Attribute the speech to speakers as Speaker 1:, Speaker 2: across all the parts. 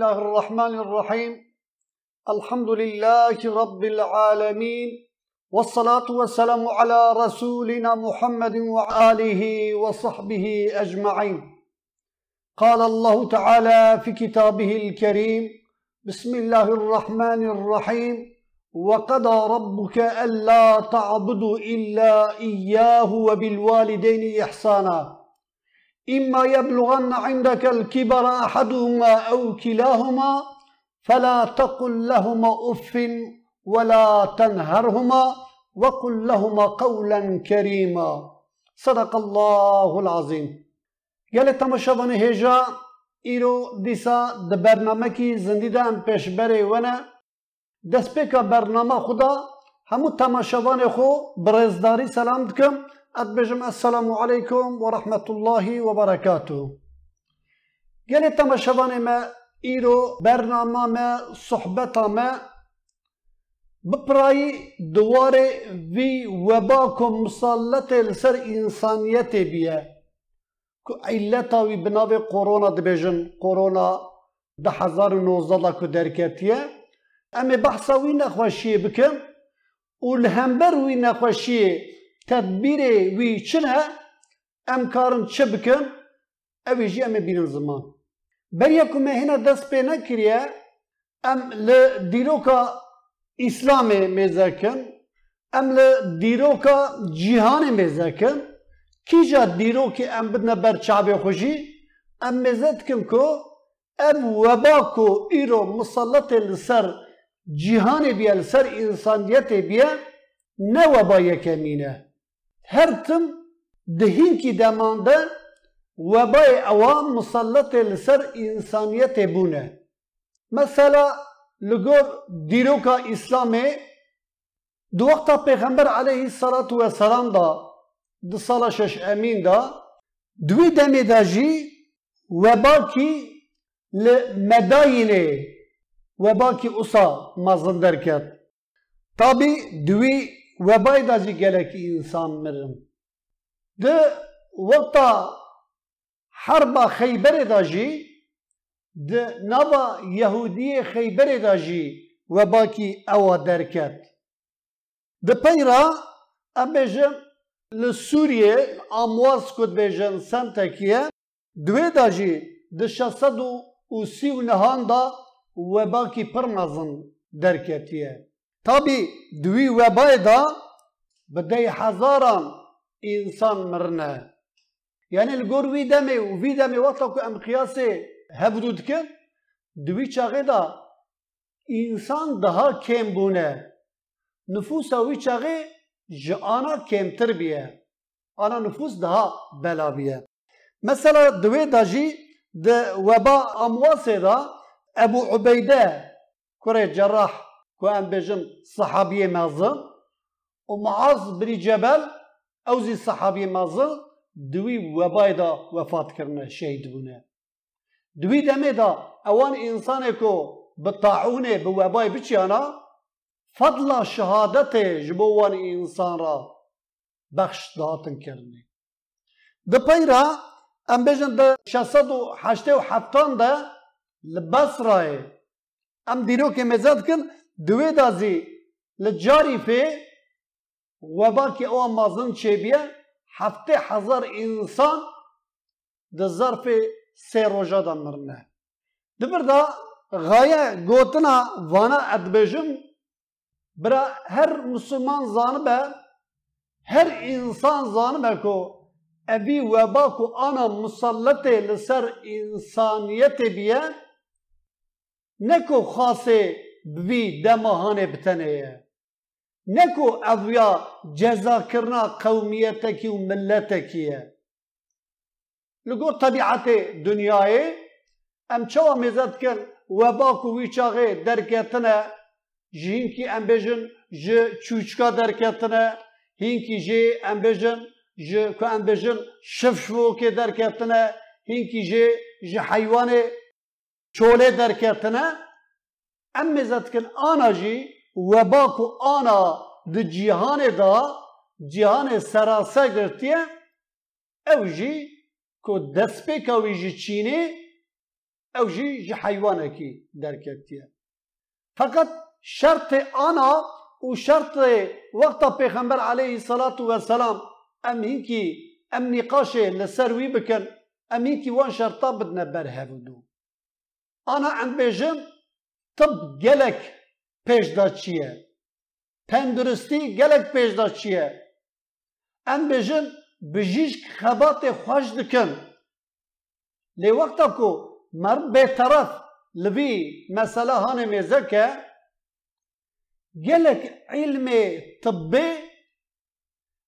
Speaker 1: الله الرحمن الرحيم الحمد لله رب العالمين والصلاة والسلام على رسولنا محمد وآله وصحبه أجمعين قال الله تعالى في كتابه الكريم بسم الله الرحمن الرحيم وقضى ربك ألا تعبدوا إلا إياه وبالوالدين إحسانا إما يبلغن عندك الكبر أحدهما أو كلاهما فلا تقل لهما أف ولا تنهرهما وقل لهما قولا كريما. صدق الله العظيم. قال تماشاوان هجا ایرو دیسا د برنامه کی پیشبره ونه. دسپیکا برنامه خدا همو تماشاوان خو برزداری سلام دکم. ادبجم السلام علیکم و رحمت الله و برکاته گلی تماشاوان ما ایرو برنامه ما صحبت ما بپرای دوار وی وباکو مسلط لسر انسانیت بیه که علتا وی بناوی کرونا دبیجن کرونا ده هزار و نوزده که درکتیه اما بحثا وی نخوشیه بکم و لهمبر وی نخوشیه تدبیر وی چنه ام کارن چه جی ام بینن زمان. بریا که هنا دست پی نکریه ام لدیروکا اسلام میزکن ام لدیروکا جیهان میزکن کیجا دیروکی ام بدنا بر چابه خوشی ام می‌زد کم کو ام وباکو ایرو هر تم دهینکی دمانده وبای اوام مسلط لسر انسانیت بونه مثلا لگور دیروکا اسلامه دو وقتا پیغمبر علیه الصلاة والسلام دا دو سال شش امین دا دوی دمی دا جی وباکی لمداینه وباکی اصا مازندر کرد تابی دوی وبای دا جی گلکی انسان مرن ده وقتا حربا خیبر دا جی ده نوا یهودی خیبر دا جی وباکی اوا درکت ده پیرا ابجم لسوریه امواز کد بیجن سنتکیه دوی دا جی ده شصد و سی و نهان دا وباکی پرمازن درکتیه تابی دوی وبای دا بدای هزاران انسان مرنه یعنی الگور وی دمه و وی دمه وقتا که ام قیاسه هبدود کن دوی چاقه دا انسان daha کم بونه نفوس وی چاقه جانا کمتر بیه آنا نفوس daha بلا بیه مثلا دوی دا جی ده وبا امواسه دا ابو عبیده کره جراح که ام بجن صحابی مازن و معاذ بری جبل اوزی صحابی مازن دوی وبای دا وفات کرنه شهید بونه دوی دمه دا اوان انسان کو بطاعونه به وبای بچیانا فضل شهادت جبوان انسان را بخش داتن کرنه ده پیرا ام بجن ده شصد و حشته و حفتان ده لبس رای ام دیرو که مزد کن دوی دازی لجاری فی وبا که او مازن انسان ده ظرف سه روژه دا مرنه. دبر دا غایه گوتنا وانا ادبجم برا هر مسلمان زانبه هر انسان زانبه کو ابی وبا کو انا مسلط لسر انسانیت بیه نکو خاصه بوی دماهانه بتنه نکو اویا جزا کرنا قومیتکی و ملتکیه لگو طبیعت دنیای ام چوا می‌زد کن وباکو وی چاغه درکتنه جینکی ام بجن چوچکا درکتنه هینکی جی ام بجن ج کو ام بجن شفشو که درکتنه هینکی جی ج حیوان چوله درکتنه ام می‌زد کن آنا جی وباکو آنا د جیهان دا جیهان سراسر گرتیه او جی کو دست کوی جی چینی او جی جی حیوانکی درکتیه فقط شرط آنا و شرط وقت پیغمبر علیه الصلاة والسلام ام هینکی ام نقاش لسر وی بکن ام هینکی وان شرطا بدنا برهودو انا ام بیجم طب گلک پیش دا چیه گلک پیش دا چیه؟ ام بیجم بجیشک خبات خوش دکن. لی وقتا کو مرد به طرف لبی مسئله هان میزکه گلک علم طبی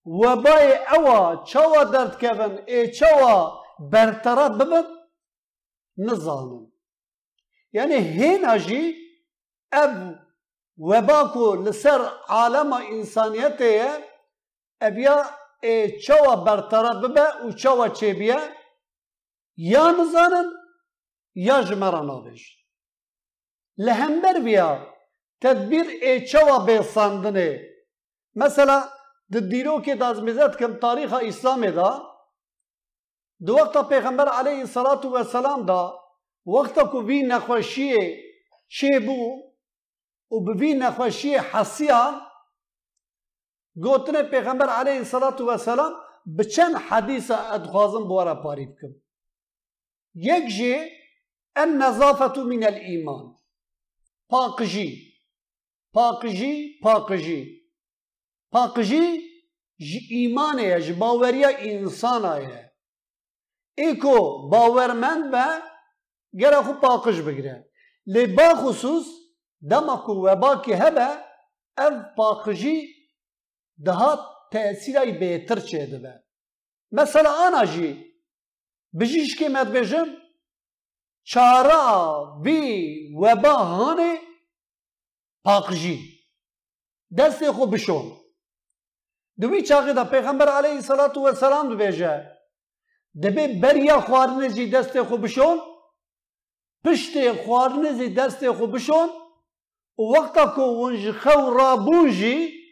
Speaker 1: وبای اوا چوا درد کبن ای چوا برطرف ببن نزانم یعنی هین اب وباکو لسر عالم انسانیته ابیا ای چوا برطرف و چوا چه بیه یا نزانن یا جمرا نابش لهمبر بیا تدبیر ای چوا بیساندنه مثلا د دیرو کې د ازمزت کم تاریخ اسلام دا دو وقت پیغمبر علیه والسلام دا وقت کو بی نخوشی چه بو و بی نخوشی حسیان گوتن پیغمبر علیه الصلاة والسلام بچند حدیث ادخوازم بورا پاریب کم. یک جی النظافة من الإيمان پاکجی پاکجی پاکجی. پاکجی جی ایمان ہے جی انسان ہے ایکو باورمند به گره خو پاکش بگیره با خصوص دمکو و هبا هبه او ده ها تأثیرهی چه مثلا آنه جی بجیش که مد بجم چارا بی و با پاکجی. دست خوب بشو دوی چاغه د پیغمبر علیه صلاة و سلام دو بجه ده بی بریا خوارنه جی دست خوب بشو پشت خوارنه جی دست خوب بشو وقتا که اونج خو را بوجی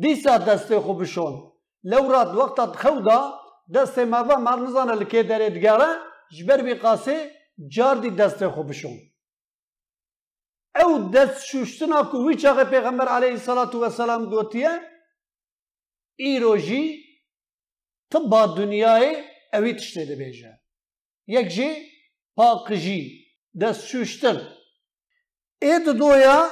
Speaker 1: دیسا دسته خو بشون. لو راد وقتا خو دا دست مبا مرنزانه لکه داره دگاره جبر بی قاسه جار دی دسته خو بشون. او دست شوشتنا که وی چاقه پیغمبر علیه الصلاة والسلام گوتیه ایروژی تبا دنیای اوی تشتی ده بیجه. یک جی پاقجی دست شوشتن. اید دویا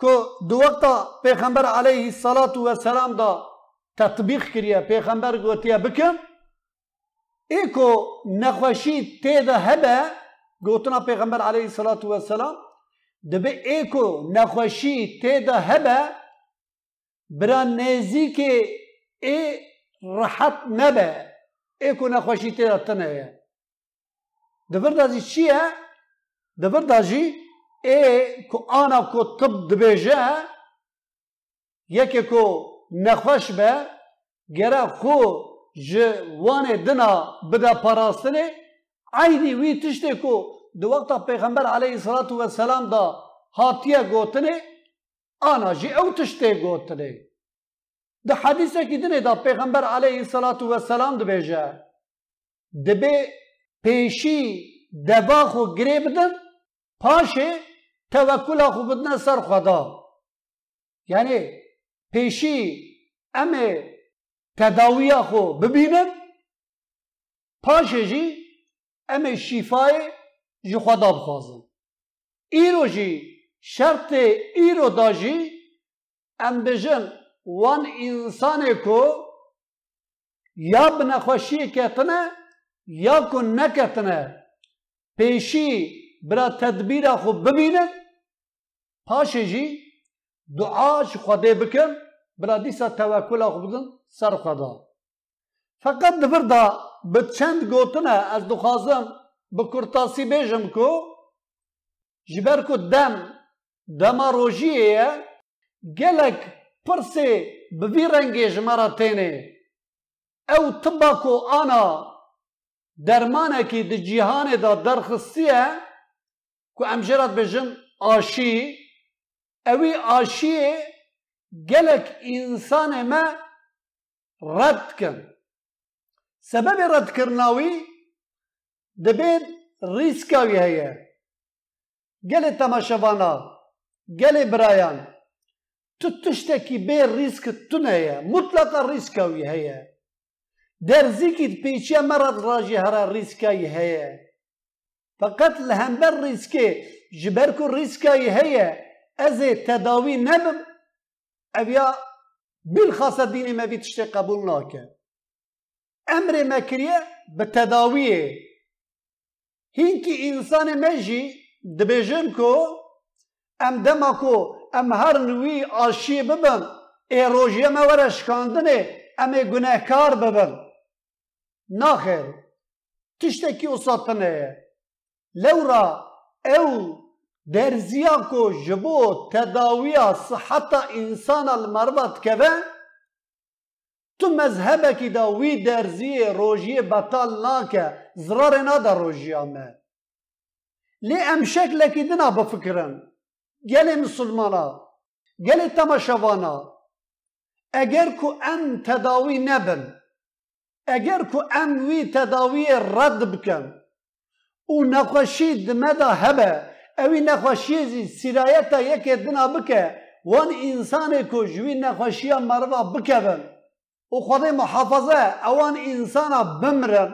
Speaker 1: که دو وقتا پیغمبر علیه السلام و سلام دا تطبیق کریه پیغمبر گوتیه بکن ای که نخوشی تیده هبه گوتنا پیغمبر علیه السلام و سلام دبه ای که نخوشی تیده هبه برا نیزی که ای راحت نبه ای که نخوشی تیده تنه دبر دازی چیه؟ دبر دازی ای کو آنا کو طب دبیجه یکی کو نخوش به گره خو جوان دنا بده پراستنه عیدی وی تشتی کو دو وقتا پیغمبر علیه صلاة و سلام دا حاتیه گوتنه آنا جی او تشتی گوتنه دا حدیثه که دنه دا پیغمبر علیه صلاة و سلام دو دبی پیشی دباخو گری دن پاشه توکل آخو بدنه سر خدا. یعنی پیشی ام تداوی خو، ببیند پاشه جی ام شیفای جی خدا بخوازن. ایرو جی شرط ایرو دا جی ام بجن وان انسان کو یا بنخوشی کتنه یا کن نکتنه. پیشی برا تدبیر خو ببینه پاشه جی دعاش خدا بکن برا دیسا توکل خو بدن سر خدا فقط دبر دا به چند گوتنه از دخوازم به کرتاسی بیجم کو جبر کو دم دما روژیه گلک پرسی به وی رنگی جمرا تینه او طبا کو آنا درمانه که در جیهان دا درخستیه کو امجرات بجن آشی، اولی آشیه گله انسان ما رد کن. سبب رد کردن اوی دنبال ریسک ویه ایه. گله تماشوانا، گله برایان، تو توجه کی به ریسک تونه ایه؟ مطلقا ریسک ویه ایه. در زیکت پیچ مرد راجعه ریسک ویه ایه. فقط لهم بر ريسكي جبركو ريسكاي هي ازي تداوي نب ابيا بالخاصة ديني ما بيتشتي قبول ناكن أمر ما كريه بالتداوية هينكي انسان ماجي دبيجنكو ام دمكو ام هر نوي آشي ببن ايروجيا ما ورش كاندني ام گناهكار ببن ناخر تشتكي وسطنه لورا او درزیا کو جبو تداویا صحتا انسان المربط کبا تو مذهب کی داوی درزی روجی بطل نا زرار ضرر نا در روجی آمه. لی ام شکل اکی دنا بفکرن. گلی مسلمانا گلی تماشوانا اگر کو ام تداوی نبن اگر کو ام وی تداوی رد بکن. او نقاشی دمه دا هبه. اوی نقاشی زی سیرایت یکی دنا بکه. وان انسان کو جوی نقاشی مروا بکه بن او خود محافظه اوان انسان بمرن.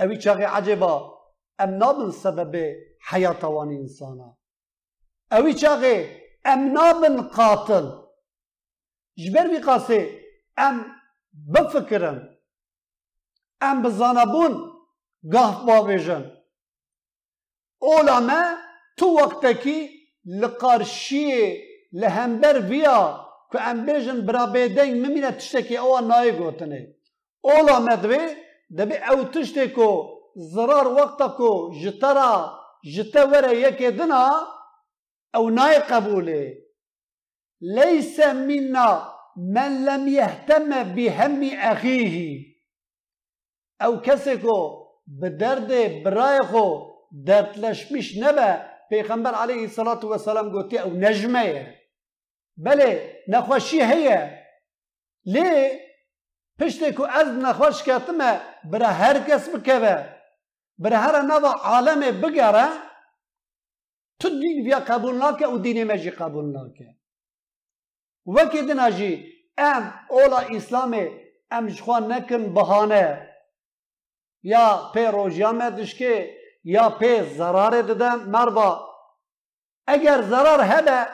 Speaker 1: اوی چاقی عجبا. ام نابن سبب حیات وان انسان اوی چاقی ام نابن قاتل. جبر بی قاسی ام بفکرن. ام بزانبون گاه با اولا ما تو وقتا کی لقارشی لهمبر بیا که ام بیجن برا بیدنگ ممینا تشتا کی اوان گوتنه. اولا دوی دبی او تشتا کو زرار وقتا کو جترا جتا یکی دنا او نای قبوله. لیسا مینا من لم يهتم بهم اخيه او كسكو بدرد برايخو دتلش میش نبا پیغمبر علیه و والسلام گوتی او نجمه بله نخوشی هيا لی پشت کو از نخوش کتم بر هر کس بکوه بر هر نوا عالم بگرا تو دین بیا قبول نکه او دین میجی قبول نکه و کی دین ام اولا اسلام ام جخوا نکن بهانه یا پیروجیا مدش که یا پی زرار دادن مربا اگر زرار هبه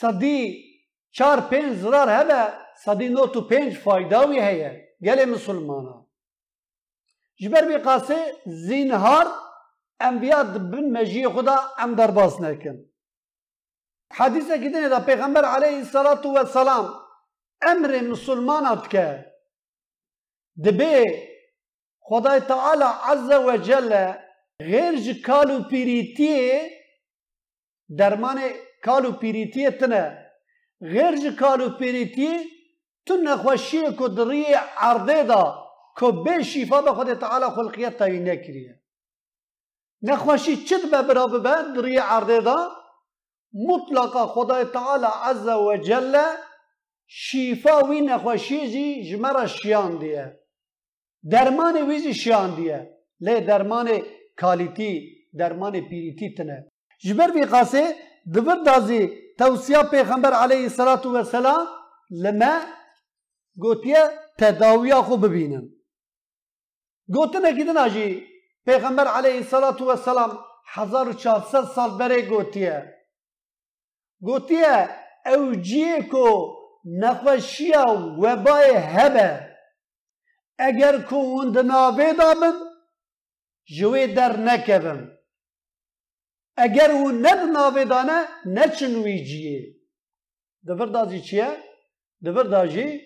Speaker 1: صدی چار پنج زرار هبه صدی نو تو پنج فایده وی هیه. گلی مسلمانا. جبر بی قاسه زینهار انبیاد بن مجی خدا ام در باز نکن حدیثه کدنه دا پیغمبر علیه صلاة و السلام امر مسلمان که دبی خدای تعالی عز و جل غیر جی کالو پیریتی درمان کالو پیریتی تنه غیر جی کالو پیریتی تو نخوشی که دری عرده دا که به شیفا به خود تعالی خلقیت تایی نکریه نخوشی چید به برا ببه دری عرده دا مطلقا خدا تعالی عز و جل شیفا وی نخوشی جی جمرا شیان دیه درمان ویزی شیان دیه لی درمان کالیتی درمان پیریتی تنه. جبر وی قاسه دبر دازی توصیا پیغمبر علیه الصلاة و السلام لما گوتی تداویا خو ببینن. گوتن اگید ناجی پیغمبر علیه الصلاة و السلام هزار و چهارصد سال بره گوتی گوتی او جیه کو نخوشی و بای هبه. اگر کو اون دنابه دابن جوی در نکبن اگر او ند ناویدانه نچن ویجیه دبر دازی چیه؟ دبر دازی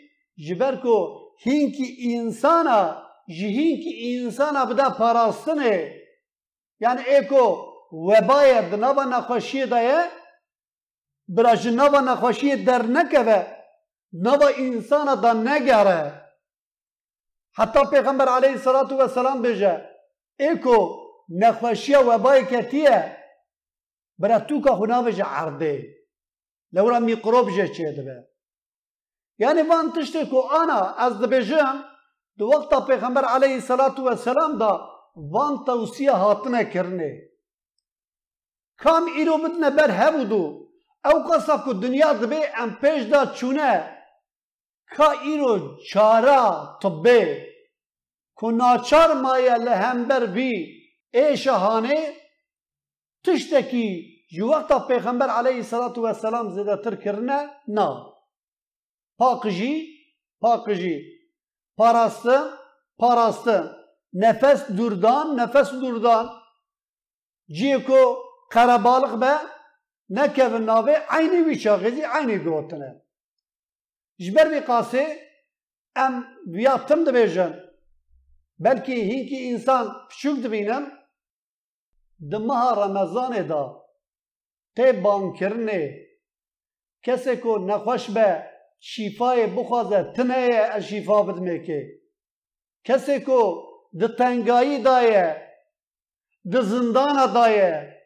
Speaker 1: جبر کو هین کی انسانا انسان ابدا انسانا بدا پاراستنه یعنی ایکو وبای دنابا نخوشیه دایه براش نابا نخوشیه در نکبه نابا انسانا دا نگره حتی پیغمبر علیه صلی اللہ علیه صلی ایکو نخوشی و بای کتیه برا تو که خونا بجا عرده لورا میقرو بجا چه دوه یعنی وان تشتی کو آنا از دبجم دو وقتا پیغمبر علیه صلاة و سلام دا وان توسیه حاطنه کرنه. کام ایرو بدنه بر هبودو او قصا کو دنیا دبه ام پیش دا چونه که ایرو چارا طبه ku naçar maye li hember vî êşa hanê tiştekî ji wexta pêxember aleyhissalatu vesselam zêdetir kirine na. Pak jî, pak jî. Parastı, parastı. Nefes durdan, nefes durdan. Ciyeko karabalık be ne nekevin nave aynı bir çağızı aynı gotine. Jber bir kase em viyatım da bejen. بلکه هینکی انسان پچوک دوینم ده ماه رمضان دا تی بان کرنه کسی کو نخوش به شیفای بخوازه تنه ای شیفا بدمه که کسی کو ده تنگایی دایه ده زندان دایه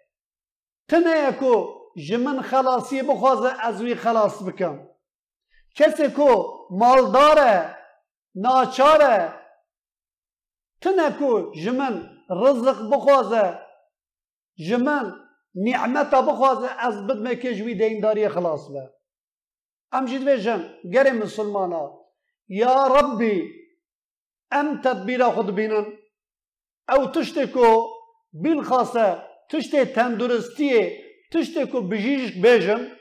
Speaker 1: تنه کو جمن خلاصی بخوازه ازوی خلاص بکم کسی کو مالداره ناچاره تنكو جمن رزق بخوزة جمن نعمة بخوزة از بد ما كجوي دين داري خلاص با ام جد بجن غري مسلمانا. يا ربي ام تدبير خود بينن او تشتكو بالخاصة تشتي تندرستي تشتكو بجيش بجن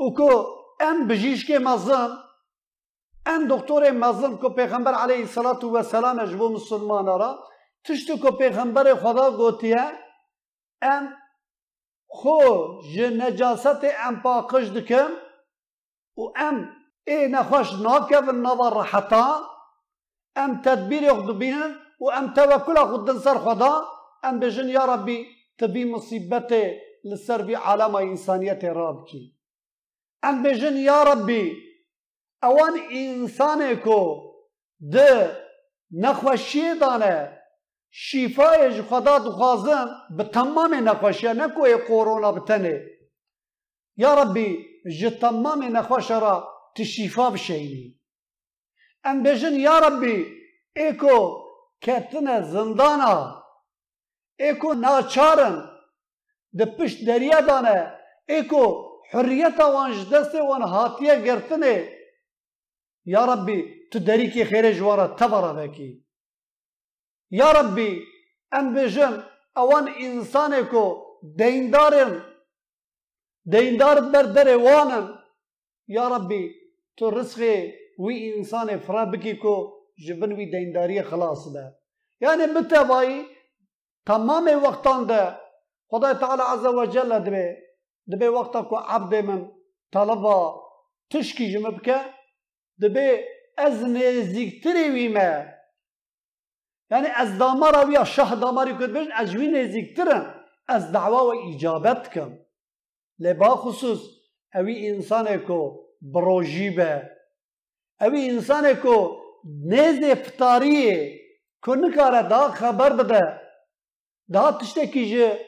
Speaker 1: وكو ام بجيش كمازن مزن ام دکتور مزن کو پیغمبر علیه الصلاة و سلام جبو مسلمان را تشتی کو پیغمبر خدا گوتیه ام خو جه نجاست ام پاکش دکم و ام ای نخوش ناکف نظر حتا ام تدبیر خود ببینن و ام توکل خود دل سر خدا ام بجن یا ربی تبی مصیبت لسر بی عالم انسانیت راب کی ام بجن یا ربی اوان انسان کو ده نخوشی دانه شفای خدا دخوازن به تمام نخوشی نکو کرونا بتنه یا ربی جه تمام نخوش را تشفا بشینی. ام بجن یا ربی ایکو کتنه زندانا ایکو ناچارن ده پشت دریا دانه ایکو حریت وانج دست وان هاتیه گرتنه یا ربی تو دری که خیر جوارا تبرا بکی یا ربی ام بجن اوان انسان کو دیندارن دیندار در در وانن یا ربی تو رزق وی انسان فرا بکی کو جبن وی دینداری خلاص ده. یعنی بتوایی تمام وقتان ده. خدای تعالی عز و جل دبه دبه وقتا کو عبد من طلبا تشکی جمع بکه دبه از نزدیکتری ویمه. یعنی از دامار ویا شاه داماری کد بشن از وی نزدیکترم از دعوا و اجابت کم لبا خصوص اوی انسان کو بروجی به. اوی انسان کو نیز افطاریه کو نکاره دا خبر بده دا تشتکی جه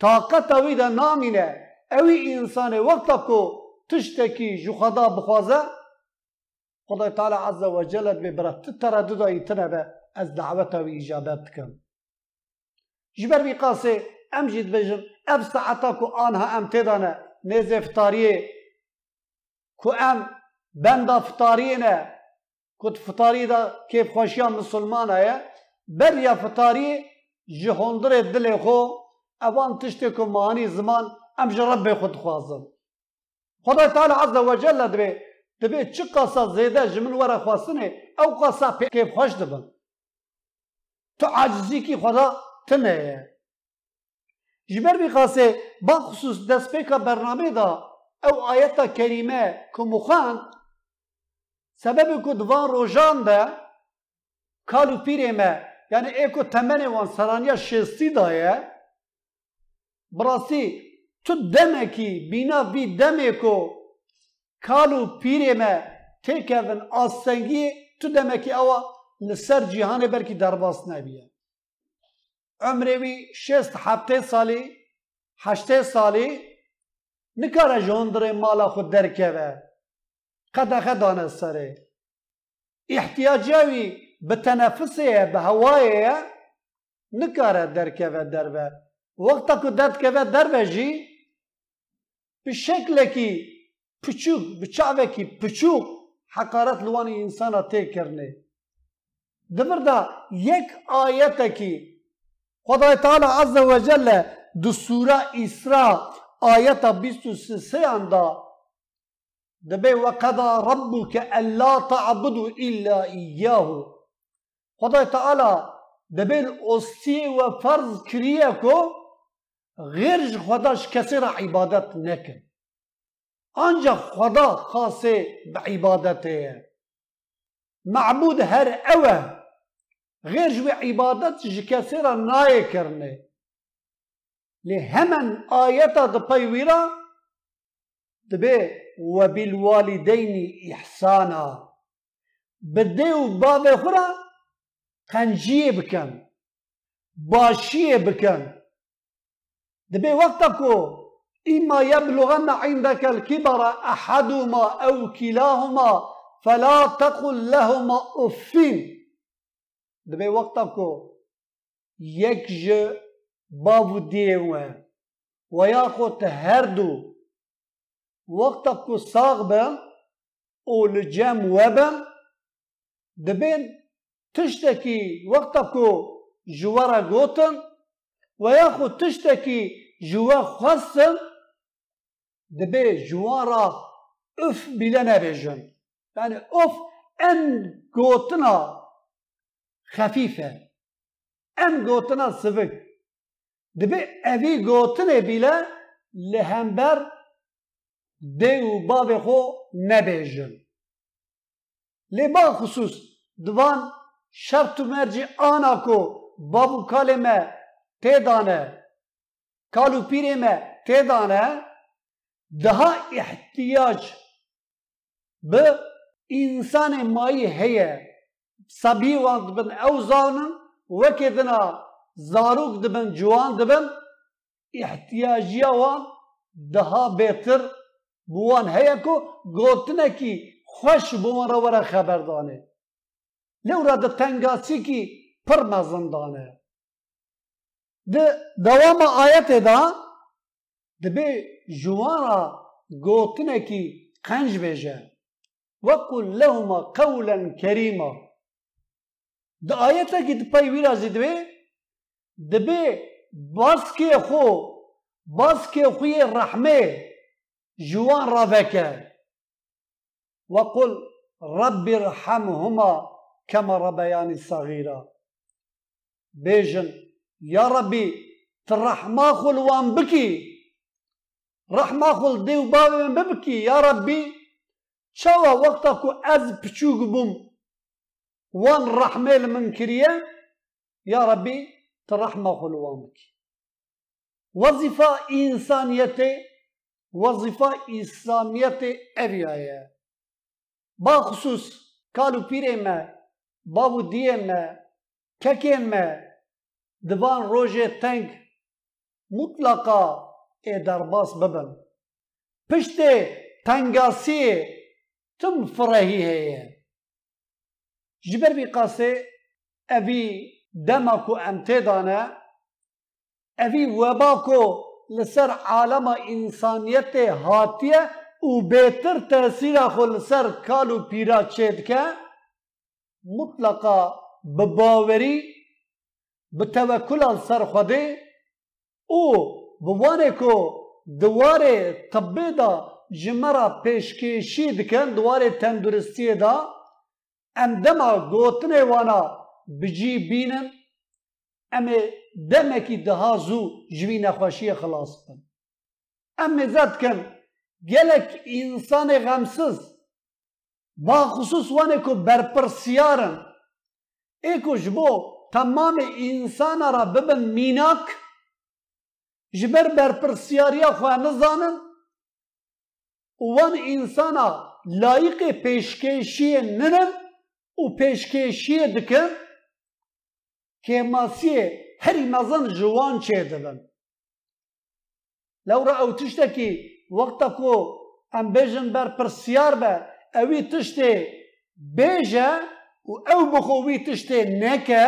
Speaker 1: طاقت اوی دا نامینه. اوی انسان وقتا کو تشتکی خدا بخوازه خدای تعالی عز و جل به برات تردد ایتنه به از دعوت و اجابت کن. جبر بی قاسه ام جید بجن اب ساعتا کو آنها ام تدانه. نیز افطاریه کو ام بندا افطاریه نه. کت فتاری دا کیف خوشیان مسلمان ہے بر یا فتاری جهندر دل خو. اوان تشتی کو مانی زمان ام رب خود خوازم. خدا تعالی عز و جل دبی چه قصا زیده جمن ورا خواستنه او قصا کیف خوش دبن تو عاجزی کی خدا تنه جبر بی قاسه با خصوص دست پیکا برنامه دا او آیتا کریمه که مخاند سبب کو دوان روژان ده کالو پیره me yani eko temene wan saraniya şesti daye brasi tu deme ki bina vi deme کالو پیری ما تیک اون آسنجی تو دمکی او نسر جهان بر کی درباس نبیه عمری وی شست هفته سالی هشته سالی نکار جوندر مالا خود درکه و قد خدا نسره احتیاجی وی به تنفسه به هوایه نکاره درکه و دروه وقتا که درکه و دروه جی به شکل که پچوک به چاوکی پچوک حقارت لوان انسان را تیک کرنه دا یک آیت کی خدای تعالی عز و جل دو سوره اسراء آیت 23 دا دبی و قضا ربک الا تعبدوا الا اياه خدای تعالی دبی اوستی و فرض کریه کو غیر خداش کسی را عبادت نکن ancak Xoda xası ibadete معبود هر اوه. غير جو عبادات جكاسيرا نايكرني لهمن آياتا دبيويرا دبي وبالوالدين إحسانا. بديو باب أخرى قنجي بكن باشي بكن دبي وقتكو إما يبلغن عندك الكبر أحدهما أو كلاهما فلا تقل لهما أف. دبي وقتاكو يكج بابو ديوا وياخد هردو وقتا صاغبا أو لجام وابا دبين تشتكي. وقتا جوارا غوتن وياخد تشتكي جوا خاصه دبی جوارا اف بیله نبیجن. یعنی اف ان گوتنا خفیفه. ان گوتنا سوک دبی اوی گوتنه بیله لهمبر دیو باب خو نبیجن. لبا خصوص دوان شرط مرجی آنا کو بابو کلمه تیدانه کالو پیرمه تیدانه daha ihtiyaç به انسان مایی هیه سبی وان دبن او زانن وکی دنا زاروک دبن جوان دبن احتیاجی وان daha بهتر بوان هەیە کو گوتنێکی خوش بۆمەڕە وەرە خەبەردانێ لەورا دە تەنگاسیکی پڕ مەزندانێ دەوامە ئاەتێدا دەبێ جوارا قوتنكي قنج بجا وقل لهما قولا كريما دا آياتا كي دباي ويرا زدوي دبي باسكي خو باسكي خوي الرحمة جوان ربك وقل رب ارحمهما كما ربياني صغيرا. بيجن يا ربي ترحما خلوان بكي Rahma xul dê û ya Rebbî çawa wexta ku ez piçûk bûm wan rehmê min kiriye ya Rebbî tu rahma xul wan bikî. Vazifa insaniyetê vazifa İslamiyetê ev ye. Baxusus kalûpîrê me bav û diyê me kekê me divan mutlaka درباس ببن پشت تنگاسی تم فرهی هیه جبر بی قاسه اوی دمکو امتدانه اوی وباکو لسر عالم انسانیت هاتیه و بهتر تاثیر خو لسر بوانه کو دواره طبه دا جمرا پیشکشی دکن دواره تندرستی دا ام دما گوتنه وانا بجی بینن ام دمکی دها زو جوی نخوشی خلاص کن ام زد کن گلک انسان غمسز با خصوص وانه کو برپرسیارن ایکو جبو تمام انسان را ببن میناک جبر برپرسیاریا خواه نزانن وان انسان لایق پیشکشی ننن و پیشکشی دکن که ماسیه هەری مەزن جوان چێ دەبن لەورە ئەو تشتێکی وەختە کۆ ئەم بێژن بەر پرسیار بە ئەوی تشتێ بێژە و ئەو بخۆوی تشتێ نەکە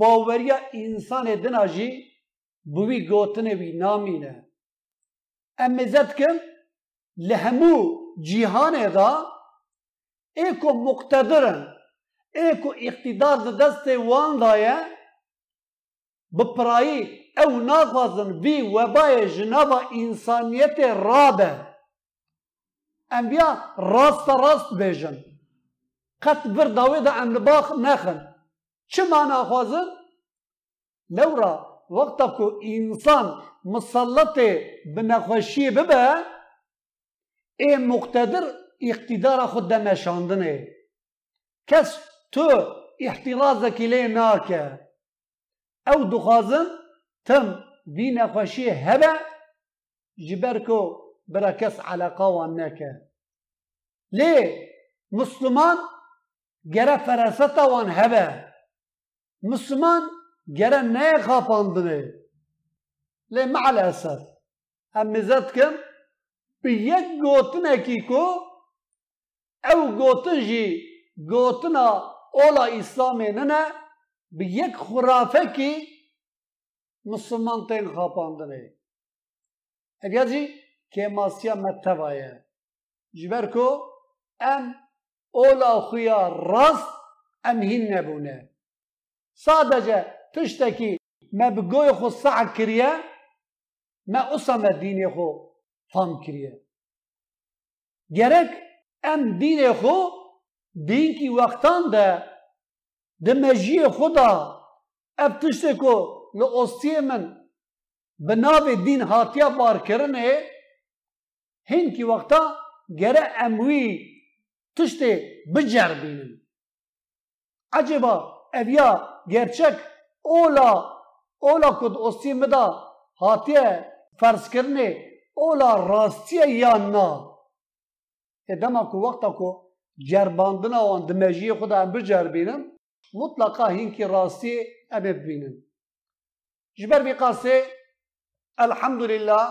Speaker 1: باوریا انسان دنا جی بوی گوتنه وی ام مزد کن لهمو جیهان دا ایکو مقتدرن ایکو اقتدار دست وان دایه. بپرایی او ناخوازن وی انسانیت رابه. انبیا راست راست بیجن. قط بر داوی دا ام باخ نخن. چه معنا خوازن؟ وقتا که إنسان مسلط بنخوشی ببه ای مقتدر اقتدار خود دمشاندنه کس تو احتراز کلی ناکه أو دخوازن تم بی نخوشی هبه جبر کو برا کس علاقه وان نکه لی مسلمان گره فراستا وان هبه. مسلمان الاسف هم مزد کم به یک گوتنه کی کو او گوتن جی گوتنا اولا اسلامی نه به یک خرافه کی مسلمان تین خاپاندنه اگر جی که ماسیا متوایه. جبر کو ام اولا خویا راست ام هین نبونه. sadece tiştekî me bi goyê xwe saع kiriye me wisa me dînê xwe fam kiriye gerek em dînê xwe dînkî wextan de di mejiyê xwe da ev tiştê ku li ostiyê min bi navê dîn hatiye barkirinê hinkî wexta gere em wî tiştê bicerbînin eceba ev ya gerçek اولا اولا کد اصی مدا حاتی ہے فرس کرنے اولا راستی ہے یا نا ایدم اکو وقت اکو جرباندنا وان دمجی خدا ام بجر بینن مطلقا هنکی راستی ام بینن جبر بی قاسی الحمدللہ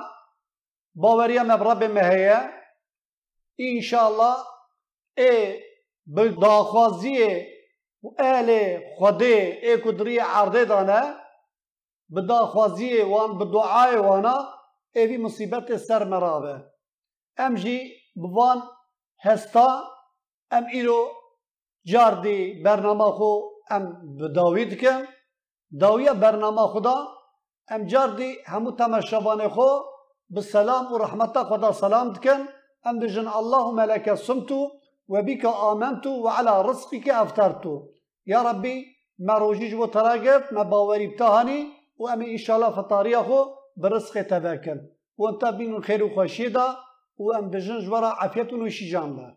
Speaker 1: باوری ام رب مهی انشاءاللہ ای بداخوازی و اهل خودی ای عرض عرضه دانه بدا خوازی وان بدعای وانا ایوی مصیبت سر مرابه ام جی بوان هستا ام ایرو جاردی برنامه خو ام بداوید کن داویه برنامه خدا ام جاردی همو تمشبانه خو بسلام و رحمت خدا سلام دکن. ام بجن الله ملکه سمتو وبك آمنت وعلى رزقك أفترت. يا ربي ما روجيج وتراقب ما باوري بتهاني وأمي إن شاء الله فطاريخو برزق تباكل وانت بين الخير وخشيدا وأم بجنج ورا عافية وشجان